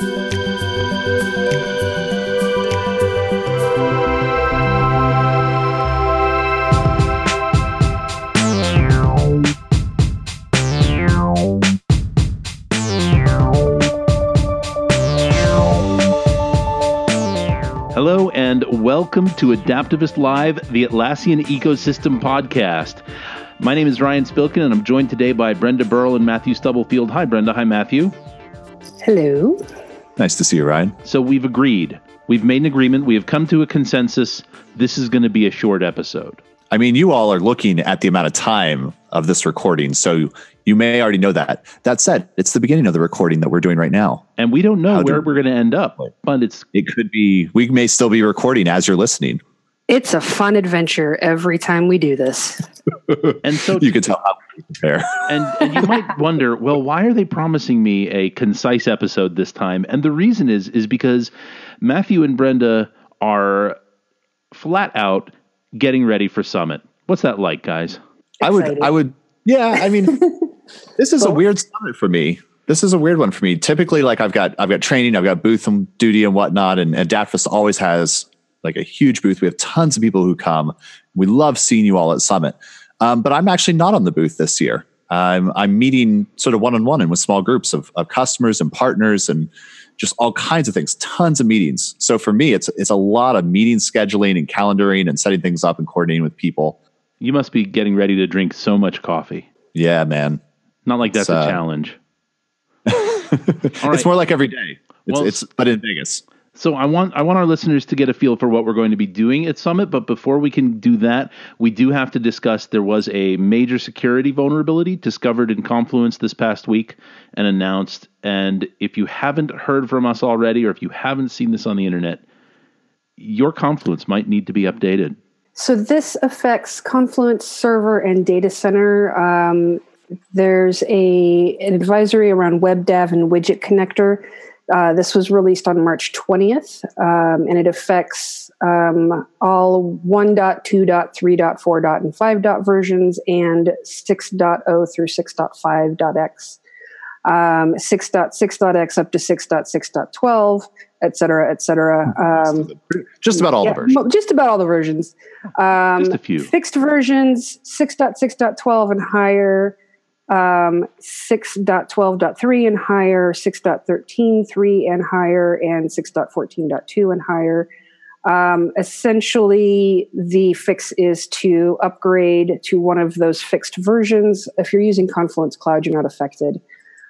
Hello and welcome to Adaptavist Live, the Atlassian Ecosystem Podcast. My name is Ryan Spilkin, and I'm joined today by Brenda Burrell and Matthew Stubblefield. Hi, Brenda. Hi, Matthew. Hello. Nice to see you, Ryan. So we've agreed. We've made an agreement. We have come to a consensus. This is going to be a short episode. I mean, you all are looking at the amount of time of this recording, so you may already know that. That said, it's the beginning of the recording that we're doing right now. And we don't know How do- where we're going to end up, but it's It could be, we may still be recording as you're listening. It's a fun adventure every time we do this. And so You can tell how we prepare. and and you might wonder, well, why are they promising me a concise episode this time? And the reason is is because Matthew and Brenda are flat out getting ready for Summit. What's that like, guys? I would, I would, yeah, I mean, this is a weird summit for me. This is a weird one for me. Typically, like I've got, I've got training, I've got booth and duty and whatnot, and, and Adaptavist always has like a huge booth. We have tons of people who come. We love seeing you all at Summit. Um, but I'm actually not on the booth this year. I'm, I'm meeting sort of one on one and with small groups of, of customers and partners and just all kinds of things, tons of meetings. So for me, it's it's a lot of meeting scheduling and calendaring and setting things up and coordinating with people. You must be getting ready to drink so much coffee. Yeah, man. Not like that's a uh, challenge. All right. It's more like every day. It's, Well, it's but in Vegas. So I want I want our listeners to get a feel for what we're going to be doing at Summit, but before we can do that, we do have to discuss there was a major security vulnerability discovered in Confluence this past week and announced. And if you haven't heard from us already or if you haven't seen this on the internet, your Confluence might need to be updated. So this affects Confluence Server and Data Center. Um, there's a an advisory around WebDAV and Widget Connector. Uh, this was released on March 20th, um, and it affects um, all 1.2.3.4. and 5. versions and 6.0 through 6.5.x, um, 6.6.x up to 6.6.12, et cetera, et cetera. Um, Just about all yeah, the versions. Just about all the versions. Um, Just a few. Fixed versions, 6.6.12 and higher, um, 6.12.3 and higher, 6.13.3 and higher, and 6.14.2 and higher. Um, essentially, the fix is to upgrade to one of those fixed versions. If you're using Confluence Cloud, you're not affected.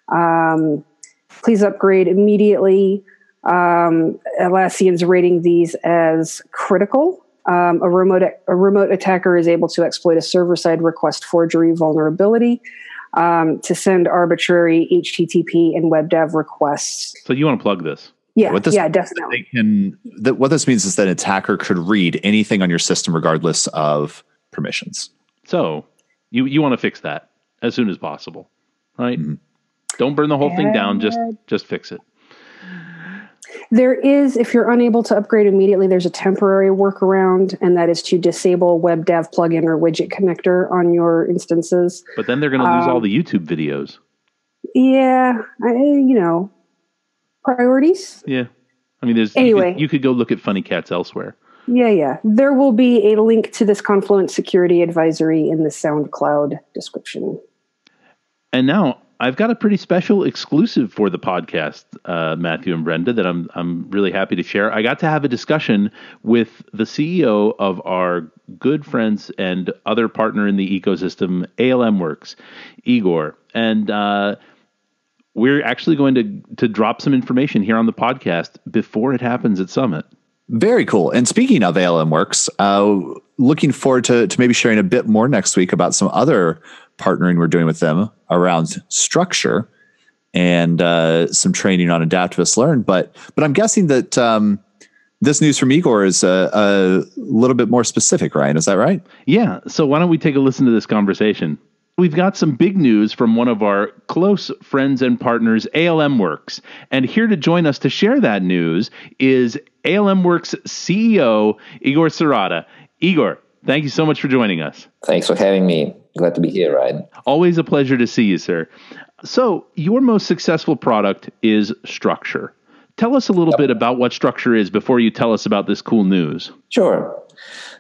Um, please upgrade immediately. Um, Atlassian's rating these as critical. Um, a remote a remote attacker is able to exploit a server side request forgery vulnerability um, to send arbitrary HTTP and WebDAV requests. So you want to plug this? Yeah, What this- yeah, definitely. Can. That, what this means is that an attacker could read anything on your system regardless of permissions. So you you want to fix that as soon as possible, right? Don't burn the whole thing down. Just just fix it. There is, if you're unable to upgrade immediately, there's a temporary workaround, and that is to disable WebDAV plugin or widget connector on your instances. But then they're going to lose Um, all the YouTube videos. Yeah, I, you know, priorities. Yeah. I mean, there's you Anyway. could, you could go look at funny cats elsewhere. Yeah, yeah. There will be a link to this Confluence security advisory in the SoundCloud description. And now I've got a pretty special exclusive for the podcast, uh, Matthew and Brenda, that I'm I'm really happy to share. I got to have a discussion with the CEO of our good friends and other partner in the ecosystem, ALM Works, Igor, and uh, we're actually going to to drop some information here on the podcast before it happens at Summit. Very cool. And speaking of ALM Works, uh, looking forward to, to maybe sharing a bit more next week about some other partnering we're doing with them around structure and uh, some training on Adaptavist Learn. But but I'm guessing that um, this news from Igor is a, a little bit more specific, Ryan. Is that right? Yeah. So why don't we take a listen to this conversation? We've got some big news from one of our close friends and partners, ALM Works. And here to join us to share that news is ALM Works CEO, Igor Serada. Igor, thank you so much for joining us. Thanks for having me. Glad to be here, Ryan. Always a pleasure to see you, sir. So, your most successful product is Structure. tell us a little yep. bit about what Structure is before you tell us about this cool news. Sure.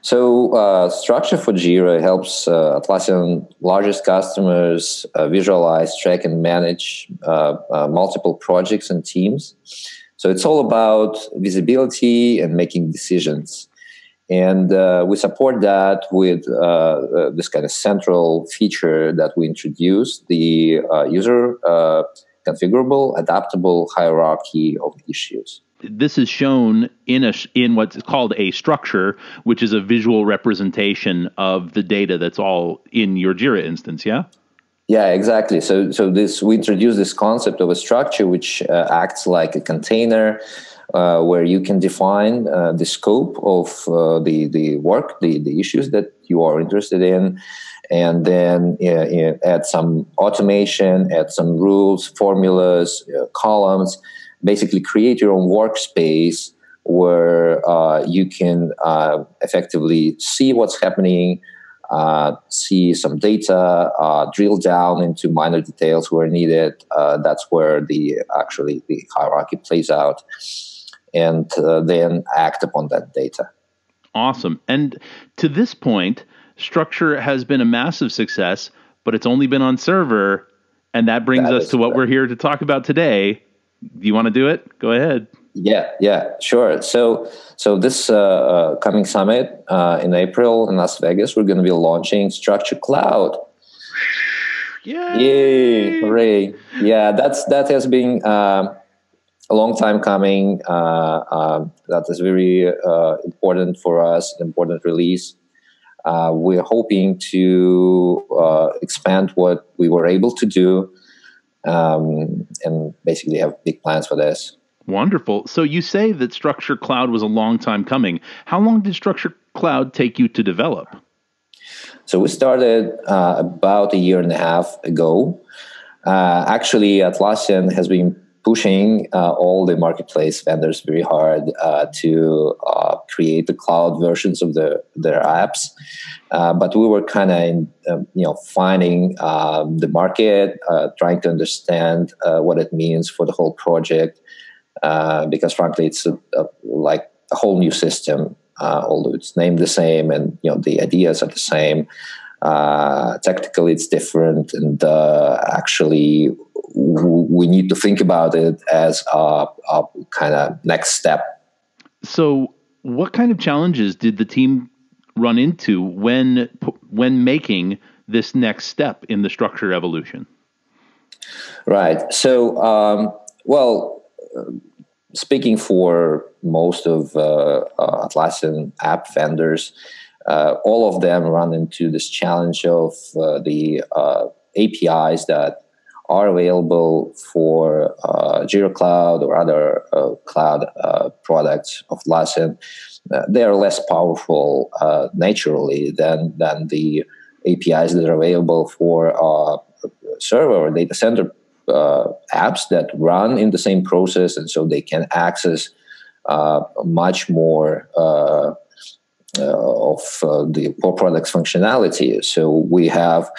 So, uh, Structure for Jira helps uh, Atlassian largest customers uh, visualize, track, and manage uh, uh, multiple projects and teams. So, it's all about visibility and making decisions. And uh, we support that with this kind of central feature that we introduced the user configurable, adaptable hierarchy of issues this is shown in a in what's called a structure, which is a visual representation of the data that's all in your Jira instance. Yeah. Yeah, exactly. So, so this we introduce this concept of a structure which uh, acts like a container, uh, where you can define uh, the scope of uh, the the work, the the issues that you are interested in, and then add some automation, add some rules, formulas, uh, columns. Basically create your own workspace where uh, you can uh, effectively see what's happening, uh, see some data, uh, drill down into minor details where needed. Uh, that's where the actually the hierarchy plays out, and uh, then act upon that data. Awesome. And to this point, Structure has been a massive success, but it's only been on server. And that brings that us to what we're here to talk about today do you want to do it? Go ahead. Yeah, yeah, sure. So, so this uh, uh, coming summit uh, in April in Las Vegas, we're going to be launching Structure Cloud. Yay! Yay! Hooray! Yeah, that's that has been um, a long time coming. Uh, um, that is very uh, important for us. An important release. Uh, we're hoping to expand what we were able to do um, and basically have big plans for this. Wonderful. So you say that Structure Cloud was a long time coming. How long did Structure Cloud take you to develop? So we started uh, about a year and a half ago. Uh, actually, Atlassian has been pushing uh, all the marketplace vendors very hard uh, to uh, create the cloud versions of the, their apps. Uh, but we were kind of, um, you know, finding um, the market, uh, trying to understand uh, what it means for the whole project, because frankly, it's a, a, like a whole new system. although it's named the same, and you know the ideas are the same, technically it's different, and actually we need to think about it as a, a kind of next step. So, what kind of challenges did the team run into when when making this next step in the structure evolution? Right. So, um, well, speaking for most of uh, uh, Atlassian app vendors, uh, all of them run into this challenge of uh, the uh, APIs that are available for uh, Jira Cloud or other uh, cloud uh, products of Atlassian. Uh, they are less powerful uh, naturally than than the APIs that are available for uh, server or data center apps that run in the same process, and so they can access much more. of the core products functionality. So we have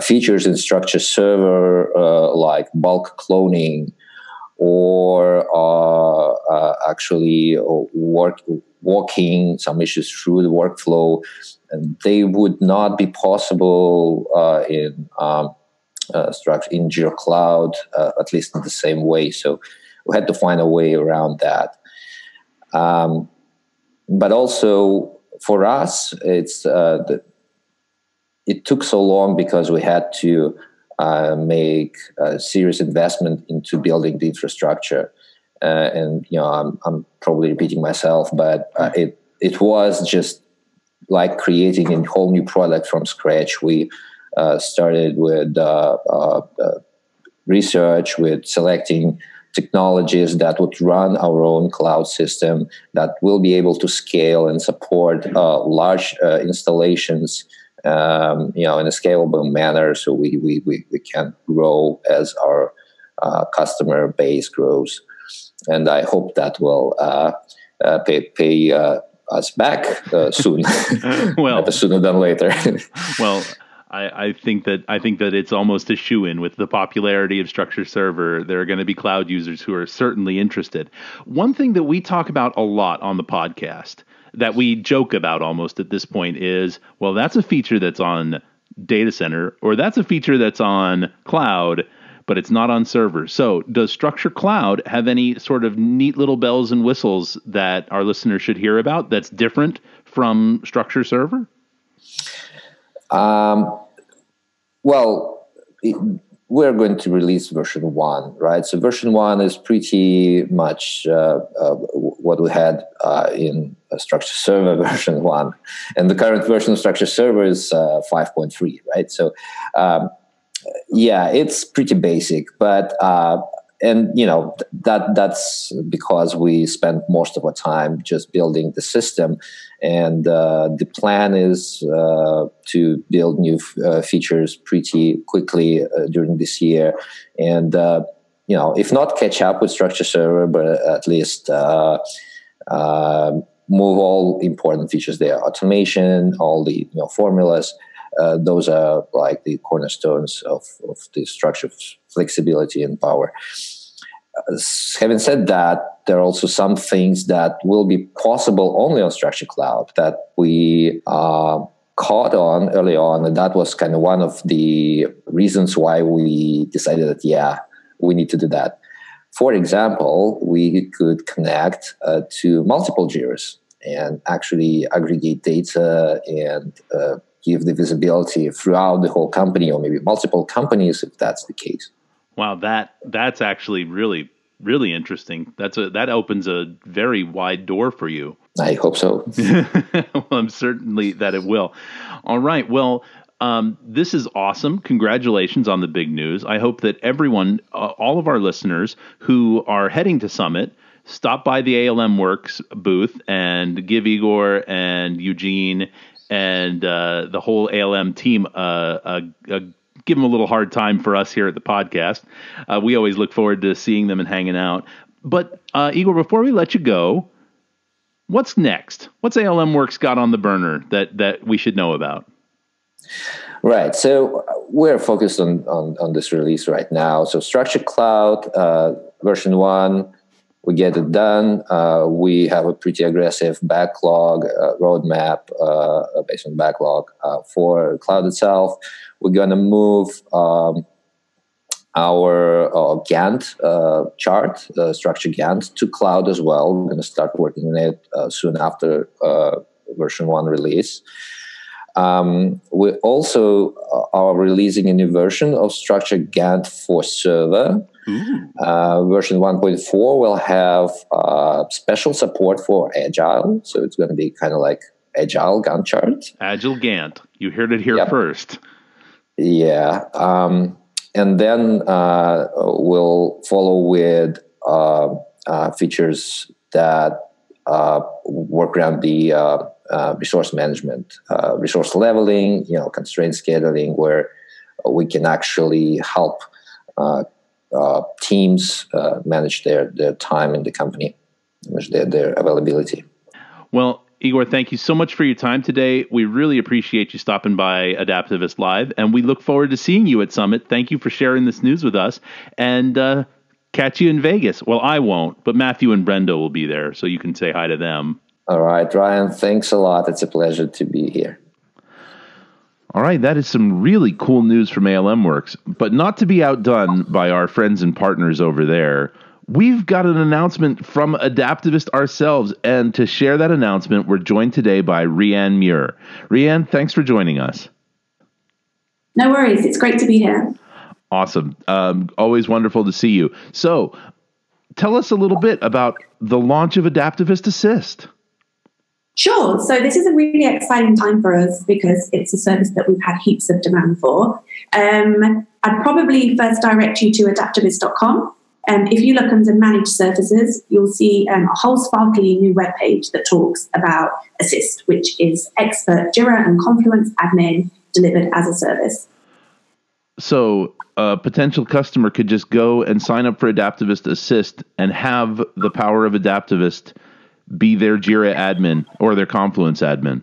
features in structure server uh, like bulk cloning or uh, uh, actually work, walking some issues through the workflow. And they would not be possible uh, in um, uh, structure in Jira Cloud uh, at least in the same way. So we had to find a way around that. Um, but also for us it's the, it took so long because we had to uh, make a serious investment into building the infrastructure. Uh, and you know, I'm, I'm probably repeating myself, but uh, it it was just like creating a whole new product from scratch. We uh, started with uh, uh, research, with selecting technologies that would run our own cloud system that will be able to scale and support large installations um, you know, in a scalable manner, so we we we, we can grow as our uh, customer base grows, and I hope that will uh, uh, pay pay uh, us back uh, soon. well, sooner than later. well. I, I, think that I think that it's almost a shoe in with the popularity of Structure Server. There are going to be cloud users who are certainly interested. One thing that we talk about a lot on the podcast that we joke about almost at this point is, well, that's a feature that's on data center, or that's a feature that's on cloud, but it's not on server. So, does Structure Cloud have any sort of neat little bells and whistles that our listeners should hear about that's different from Structure Server? Um, well, it, we're going to release version one, right? So version one is pretty much uh, uh, what we had uh, in Structure Server version one, and the current version of Structure Server is uh, 5.3, right? So, um, yeah, it's pretty basic, but uh, and you know that that's because we spend most of our time just building the system. And uh, the plan is uh, to build new f- uh, features pretty quickly uh, during this year. And uh, you know if not catch up with structure server but at least uh, move all important features there. Automation all the you know formulas uh, those are like the cornerstones of, of the structure flexibility and power. Uh, having said that, there are also some things that will be possible only on Structure Cloud that we uh, caught on early on. And that was kind of one of the reasons why we decided that, yeah, we need to do that. For example, we could connect uh, to multiple JIRAs and actually aggregate data and uh, give the visibility throughout the whole company or maybe multiple companies if that's the case. Wow, that that's actually really really interesting. That's a that opens a very wide door for you. I hope so. well, I'm certainly that it will. All right. Well, um, this is awesome. Congratulations on the big news. I hope that everyone, uh, all of our listeners who are heading to Summit, stop by the ALM Works booth and give Igor and Eugene and uh, the whole ALM team uh, a, a, give them a little hard time for us here at the podcast. Uh, we always look forward to seeing them and hanging out. But uh, Igor, before we let you go, what's next? What's ALM Works got on the burner that that we should know about? Right. So we're focused on on, on this release right now. So Structure Cloud uh, version one we get it done. Uh, we have a pretty aggressive backlog uh, roadmap uh, based on backlog uh, for cloud itself. We're going to move um, our uh, Gantt uh, chart, structure Gantt, to cloud as well. We're going to start working on it soon after version one release. Um, we also are releasing a new version of structure Gantt for server uh, version 1.4 will have uh, special support for Agile. So it's going to be kind of like Agile Gantt chart. Agile Gantt. You heard it here yep. first. Yeah. Um, and then uh, we'll follow with uh, uh, features that uh, work around the resource management, resource leveling, you know, constraint scheduling, where we can actually help uh, teams uh, manage their, their time in the company, manage their, their availability. Well, Igor, thank you so much for your time today. We really appreciate you stopping by Adaptavist Live, and we look forward to seeing you at Summit. Thank you for sharing this news with us, and uh, catch you in Vegas. Well, I won't, but Matthew and Brenda will be there, so you can say hi to them. All right, Ryan, thanks a lot. It's a pleasure to be here. All right, that is some really cool news from ALM Works, but not to be outdone by our friends and partners over there. We've got an announcement from Adaptavist ourselves, and to share that announcement, we're joined today by Rhianne Muir. Rhianne, thanks for joining us. No worries, it's great to be here. Awesome. Um, always wonderful to see you. So, tell us a little bit about the launch of Adaptavist Assist. Sure. So this is a really exciting time for us because it's a service that we've had heaps of demand for. Um, I'd probably first direct you to adaptavist.com. Um, if you look under managed services, you'll see um, a whole sparkly new web page that talks about Assist, which is expert Jira and Confluence admin delivered as a service. So a potential customer could just go and sign up for Adaptavist Assist and have the power of Adaptavist – be their Jira admin or their Confluence admin.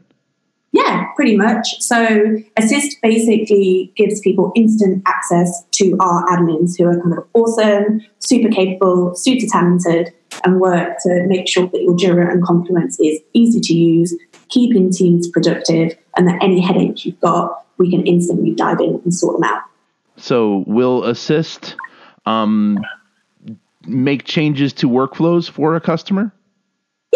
Yeah, pretty much. So Assist basically gives people instant access to our admins who are kind of awesome, super capable, super talented, and work to make sure that your Jira and Confluence is easy to use, keeping teams productive, and that any headaches you've got, we can instantly dive in and sort them out. So will Assist um, make changes to workflows for a customer?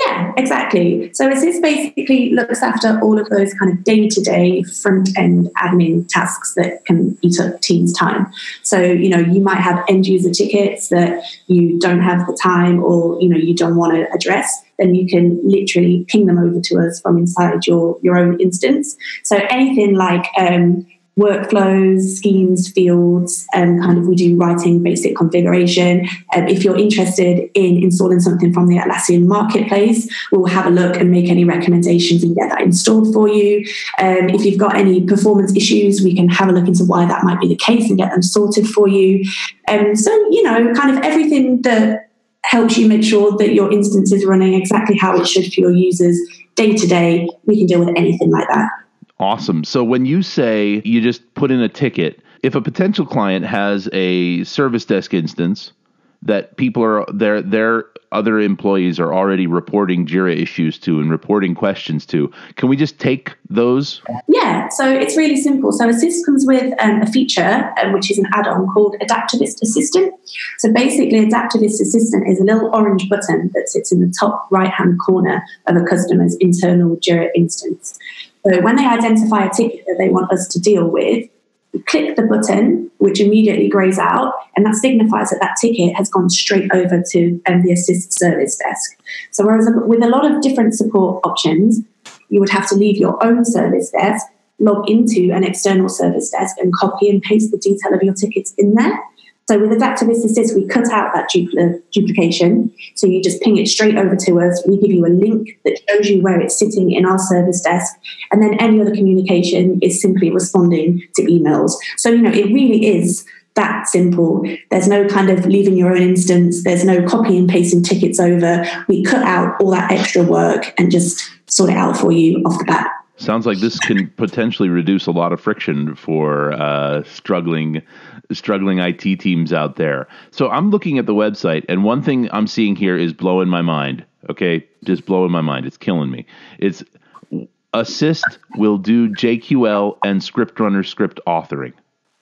Yeah, exactly. So Assist basically looks after all of those kind of day to day front end admin tasks that can eat up teams' time. So, you know, you might have end user tickets that you don't have the time or, you know, you don't want to address. Then you can literally ping them over to us from inside your, your own instance. So anything like um, workflows, schemes, fields, and kind of we do writing basic configuration. Um, if you're interested in installing something from the Atlassian marketplace, we'll have a look and make any recommendations and get that installed for you. Um, if you've got any performance issues, we can have a look into why that might be the case and get them sorted for you. Um, so, you know, kind of everything that helps you make sure that your instance is running exactly how it should for your users day to day, we can deal with anything like that. Awesome. So when you say you just put in a ticket, if a potential client has a service desk instance that people are their their other employees are already reporting Jira issues to and reporting questions to, can we just take those? Yeah, so it's really simple. So Assist comes with um, a feature um, which is an add-on called Adaptavist Assistant. So basically, Adaptavist Assistant is a little orange button that sits in the top right-hand corner of a customer's internal Jira instance. So when they identify a ticket that they want us to deal with, we click the button, which immediately grays out, and that signifies that that ticket has gone straight over to um, the assist service desk. So whereas with a lot of different support options, you would have to leave your own service desk, log into an external service desk, and copy and paste the detail of your tickets in there. So with Adaptavist Assist, we cut out that dupl- duplication. So you just ping it straight over to us. We give you a link that shows you where it's sitting in our service desk. And then any other communication is simply responding to emails. So, you know, it really is that simple. There's no kind of leaving your own instance. There's no copy and pasting tickets over. We cut out all that extra work and just sort it out for you off the bat. Sounds like this can potentially reduce a lot of friction for uh, struggling struggling IT teams out there. So I'm looking at the website, and one thing I'm seeing here is blowing my mind. Okay, just blowing my mind. It's killing me. It's Assist will do JQL and ScriptRunner script authoring.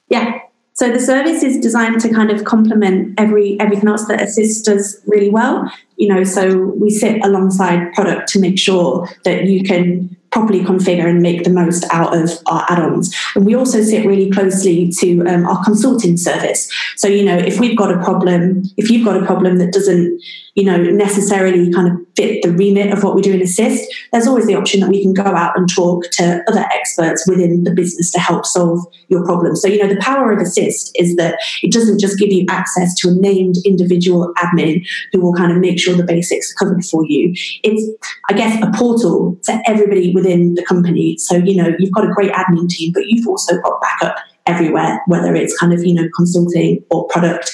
Yeah. So the service is designed to kind of complement every everything else that Assist does really well. You know, so we sit alongside product to make sure that you can properly configure and make the most out of our add-ons. And we also sit really closely to um, our consulting service. So, you know, if we've got a problem, if you've got a problem that doesn't, you know, necessarily kind of fit the remit of what we do in Assist, there's always the option that we can go out and talk to other experts within the business to help solve your problem. So, you know, the power of Assist is that it doesn't just give you access to a named individual admin who will kind of make sure the basics are covered for you. It's, I guess, a portal to everybody within the company. So, you know, you've got a great admin team, but you've also got backup everywhere, whether it's kind of, you know, consulting or product.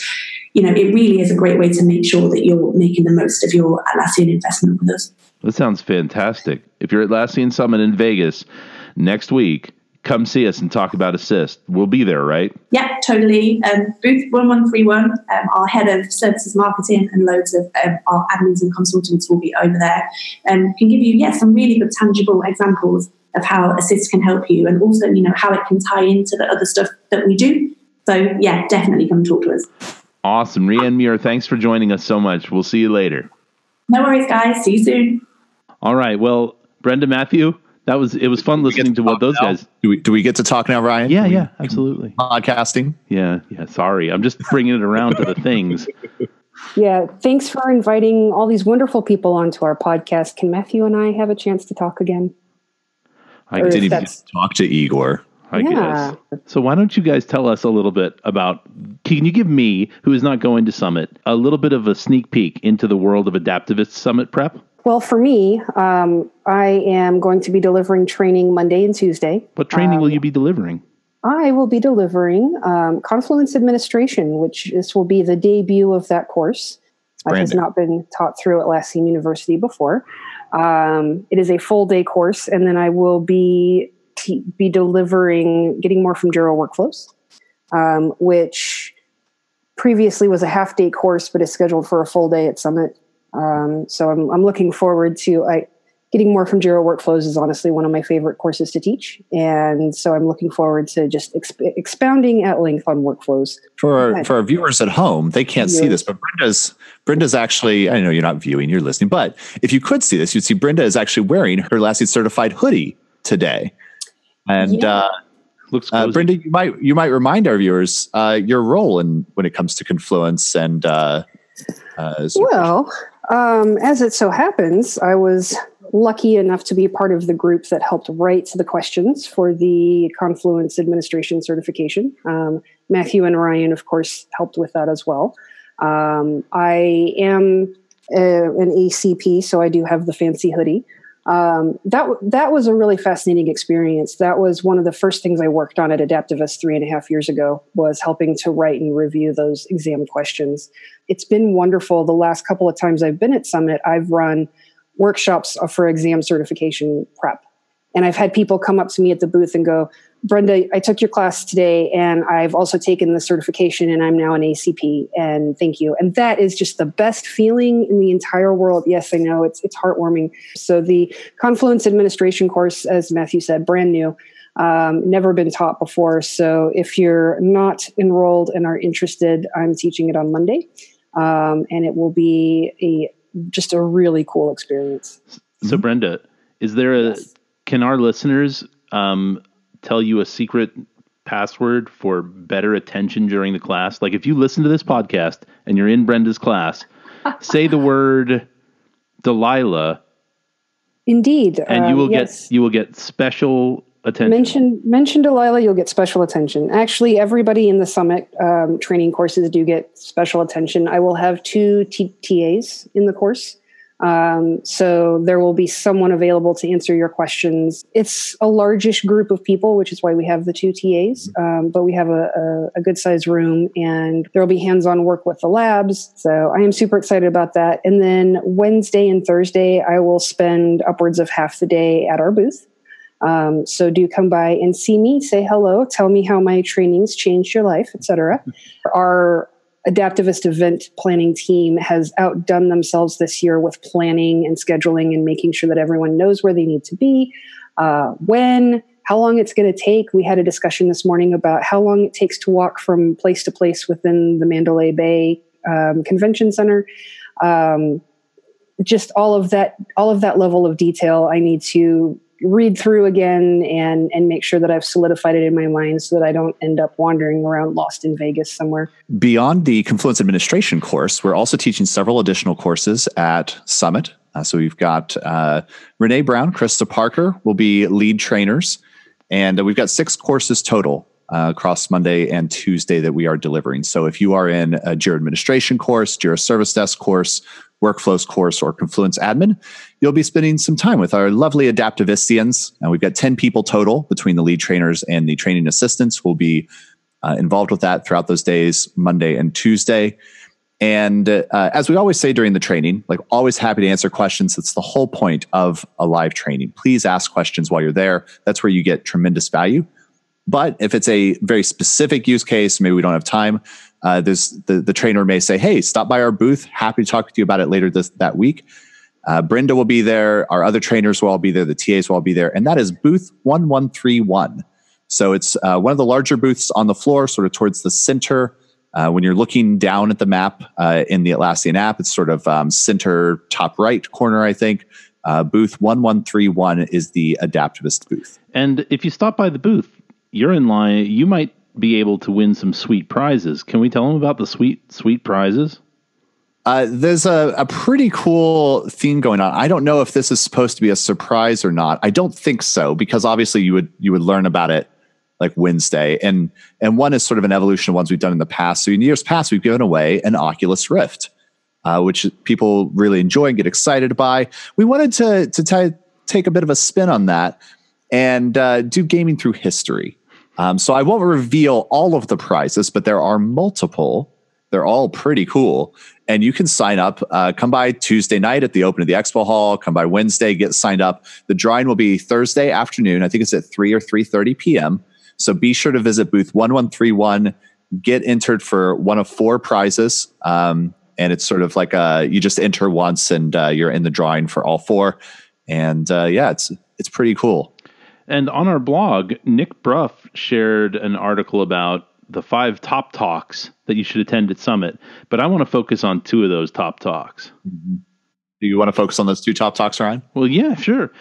You know, it really is a great way to make sure that you're making the most of your Atlassian investment with us. That sounds fantastic. If you're at Atlassian Summit in Vegas next week, come see us and talk about Assist. We'll be there, right? Yeah, totally. Um, booth 1131, um, our head of services marketing and loads of um, our admins and consultants will be over there and can give you, yeah, some really good tangible examples of how Assist can help you and also, you know, how it can tie into the other stuff that we do. So, yeah, definitely come talk to us. Awesome. Rhianne Muir, thanks for joining us so much. We'll see you later. No worries, guys. See you soon. All right. Well, Brenda Matthew, that was it was fun listening to, to what those now? guys. Do we do we get to talk now, Ryan? Yeah, we, yeah, absolutely. Podcasting. Yeah, yeah. Sorry, I'm just bringing it around to the things. Yeah, thanks for inviting all these wonderful people onto our podcast. Can Matthew and I have a chance to talk again? I didn't even talk to Igor. I yeah. guess. So why don't you guys tell us a little bit about can you give me, who is not going to Summit, a little bit of a sneak peek into the world of Adaptavist Summit prep? Well, for me, um, I am going to be delivering training Monday and Tuesday. What training um, will you be delivering? I will be delivering um, Confluence Administration, which this will be the debut of that course. It has not been taught through Atlassian University before. Um, it is a full day course, and then I will be t- be delivering getting more from Jira workflows, um, which previously was a half day course, but is scheduled for a full day at Summit. Um, so I'm, I'm looking forward to I, getting more from Jira workflows is honestly one of my favorite courses to teach, and so I'm looking forward to just exp- expounding at length on workflows. For our, for our viewers at home, they can't see this, but Brenda's Brenda's actually I know you're not viewing, you're listening, but if you could see this, you'd see Brenda is actually wearing her Lassie certified hoodie today, and. Yeah. Uh, Looks uh, Brenda, you might you might remind our viewers uh, your role in when it comes to Confluence and uh, uh well, um, as it so happens, I was lucky enough to be part of the group that helped write the questions for the Confluence Administration certification. Um, Matthew and Ryan, of course, helped with that as well. Um, I am a, an ACP, so I do have the fancy hoodie. Um, that that was a really fascinating experience. That was one of the first things I worked on at Adaptavist three and a half years ago was helping to write and review those exam questions. It's been wonderful. The last couple of times I've been at Summit, I've run workshops for exam certification prep. And I've had people come up to me at the booth and go, Brenda, I took your class today and I've also taken the certification and I'm now an ACP and thank you. And that is just the best feeling in the entire world. Yes, I know it's, it's heartwarming. So the Confluence administration course, as Matthew said, brand new, um, never been taught before. So if you're not enrolled and are interested, I'm teaching it on Monday. Um, and it will be a just a really cool experience. So, Brenda, is there a yes. can our listeners um, tell you a secret password for better attention during the class? Like, if you listen to this podcast and you're in Brenda's class, say the word Delilah. Indeed, and you will yes. get you will get special attention. Mention mention Delilah, you'll get special attention. Actually, everybody in the summit um, training courses do get special attention. I will have two T- TAs in the course. Um, so there will be someone available to answer your questions. It's a largish group of people, which is why we have the two TAs. Um, but we have a, a, a good sized room, and there will be hands-on work with the labs. So I am super excited about that. And then Wednesday and Thursday, I will spend upwards of half the day at our booth. Um, so do come by and see me, say hello, tell me how my trainings changed your life, etc. Our adaptavist event planning team has outdone themselves this year with planning and scheduling and making sure that everyone knows where they need to be, uh, when, how long it's going to take. We had a discussion this morning about how long it takes to walk from place to place within the Mandalay Bay um, Convention Center. Um, just all of that, all of that level of detail, I need to read through again and and make sure that I've solidified it in my mind so that I don't end up wandering around lost in Vegas somewhere. Beyond the Confluence Administration course, we're also teaching several additional courses at Summit. Uh, so we've got uh, Renee Brown, Krista Parker will be lead trainers, and we've got six courses total. Uh, across Monday and Tuesday that we are delivering. So if you are in a Jira administration course, Jira service desk course, workflows course or Confluence admin, you'll be spending some time with our lovely adaptavistians. And we've got 10 people total between the lead trainers and the training assistants will be uh, involved with that throughout those days, Monday and Tuesday. And uh, as we always say during the training, like always happy to answer questions. That's the whole point of a live training. Please ask questions while you're there. That's where you get tremendous value. But if it's a very specific use case, maybe we don't have time, uh, there's the, the trainer may say, Hey, stop by our booth. Happy to talk with you about it later this, that week. Uh, Brenda will be there. Our other trainers will all be there. The TAs will all be there. And that is booth 1131. So it's uh, one of the larger booths on the floor, sort of towards the center. Uh, when you're looking down at the map uh, in the Atlassian app, it's sort of um, center top right corner, I think. Uh, booth 1131 is the adaptavist booth. And if you stop by the booth, you're in line. You might be able to win some sweet prizes. Can we tell them about the sweet sweet prizes? Uh, there's a, a pretty cool theme going on. I don't know if this is supposed to be a surprise or not. I don't think so because obviously you would you would learn about it like Wednesday, and and one is sort of an evolution of ones we've done in the past. So in years past, we've given away an Oculus Rift, uh, which people really enjoy and get excited by. We wanted to to t- take a bit of a spin on that and uh, do gaming through history. Um, so I won't reveal all of the prizes, but there are multiple They're all pretty cool. And you can sign up. Uh, come by Tuesday night at the open of the expo hall. Come by Wednesday, get signed up. The drawing will be Thursday afternoon. I think it's at 3 or 3.30 p.m. So be sure to visit booth 1131. Get entered for one of four prizes. Um, and it's sort of like a, you just enter once and uh, you're in the drawing for all four. And uh, yeah, it's it's pretty cool. And on our blog, Nick Bruff shared an article about the five top talks that you should attend at Summit. But I want to focus on two of those top talks. Mm-hmm. Do you want to focus on those two top talks, Ryan? Well, yeah, sure.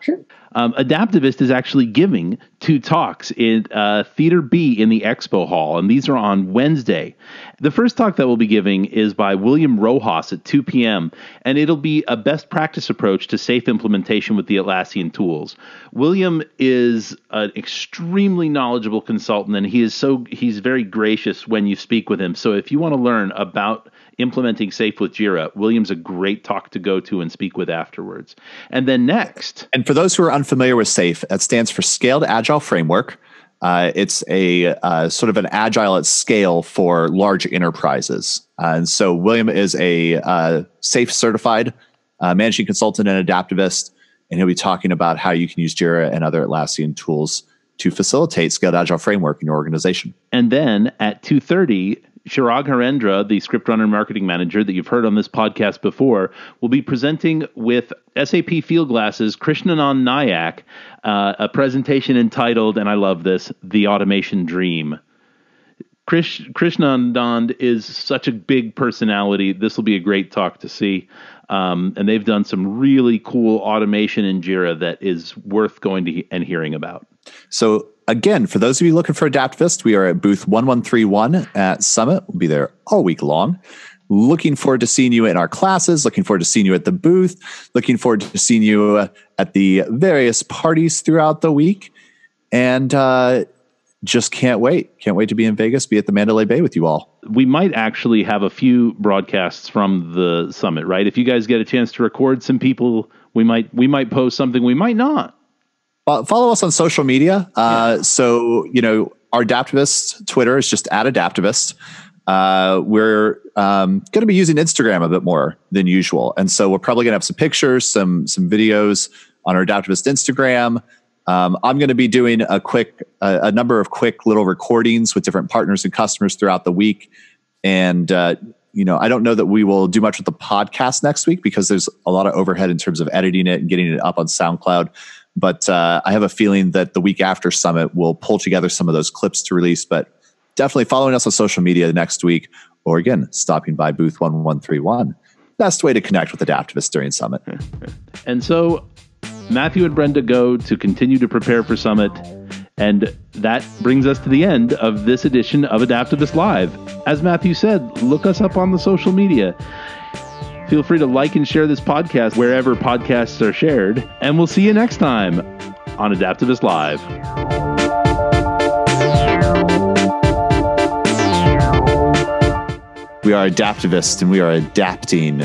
Sure. Um, Adaptavist is actually giving two talks in uh, Theater B in the Expo Hall, and these are on Wednesday. The first talk that we'll be giving is by William Rojas at 2 p.m., and it'll be a best practice approach to SAFe implementation with the Atlassian tools. William is an extremely knowledgeable consultant, and he is so he's very gracious when you speak with him. So if you want to learn about implementing SAFe with Jira, William's a great talk to go to and speak with afterwards. And then next. And for those who are unfamiliar with SAFE, that stands for Scaled Agile Framework. Uh, it's a uh, sort of an agile at scale for large enterprises. Uh, and so William is a uh, SAFE certified uh, managing consultant and adaptavist, and he'll be talking about how you can use Jira and other Atlassian tools to facilitate scaled agile framework in your organization. And then at 2:30, Chirag Harendra, the ScriptRunner and marketing manager that you've heard on this podcast before, will be presenting with SAP Fieldglass's Krishnanand Nayak uh, a presentation entitled, and I love this, The Automation Dream. Krish, Krishnanand is such a big personality. This will be a great talk to see. Um, and they've done some really cool automation in Jira that is worth going to he- and hearing about. So again, for those of you looking for Adaptavist, we are at booth 1131 at Summit. We'll be there all week long. Looking forward to seeing you in our classes, looking forward to seeing you at the booth, looking forward to seeing you uh, at the various parties throughout the week. And uh, just can't wait. Can't wait to be in Vegas, be at the Mandalay Bay with you all. We might actually have a few broadcasts from the summit, right? If you guys get a chance to record some people, we might we might post something, we might not follow us on social media. Uh, yeah. So, you know, our Adaptavist Twitter is just at Adaptavist. Uh, we're um, going to be using Instagram a bit more than usual, and so we're probably going to have some pictures, some some videos on our Adaptavist Instagram. Um, I'm going to be doing a quick, uh, a number of quick little recordings with different partners and customers throughout the week, and uh, you know, I don't know that we will do much with the podcast next week because there's a lot of overhead in terms of editing it and getting it up on SoundCloud. But uh, I have a feeling that the week after Summit, we'll pull together some of those clips to release. But definitely following us on social media next week, or again, stopping by booth 1131. Best way to connect with adaptavists during Summit. and so Matthew and Brenda go to continue to prepare for Summit. And that brings us to the end of this edition of Adaptavist Live. As Matthew said, look us up on the social media. Feel free to like and share this podcast wherever podcasts are shared. And we'll see you next time on Adaptavist Live. We are adaptavists and we are adapting.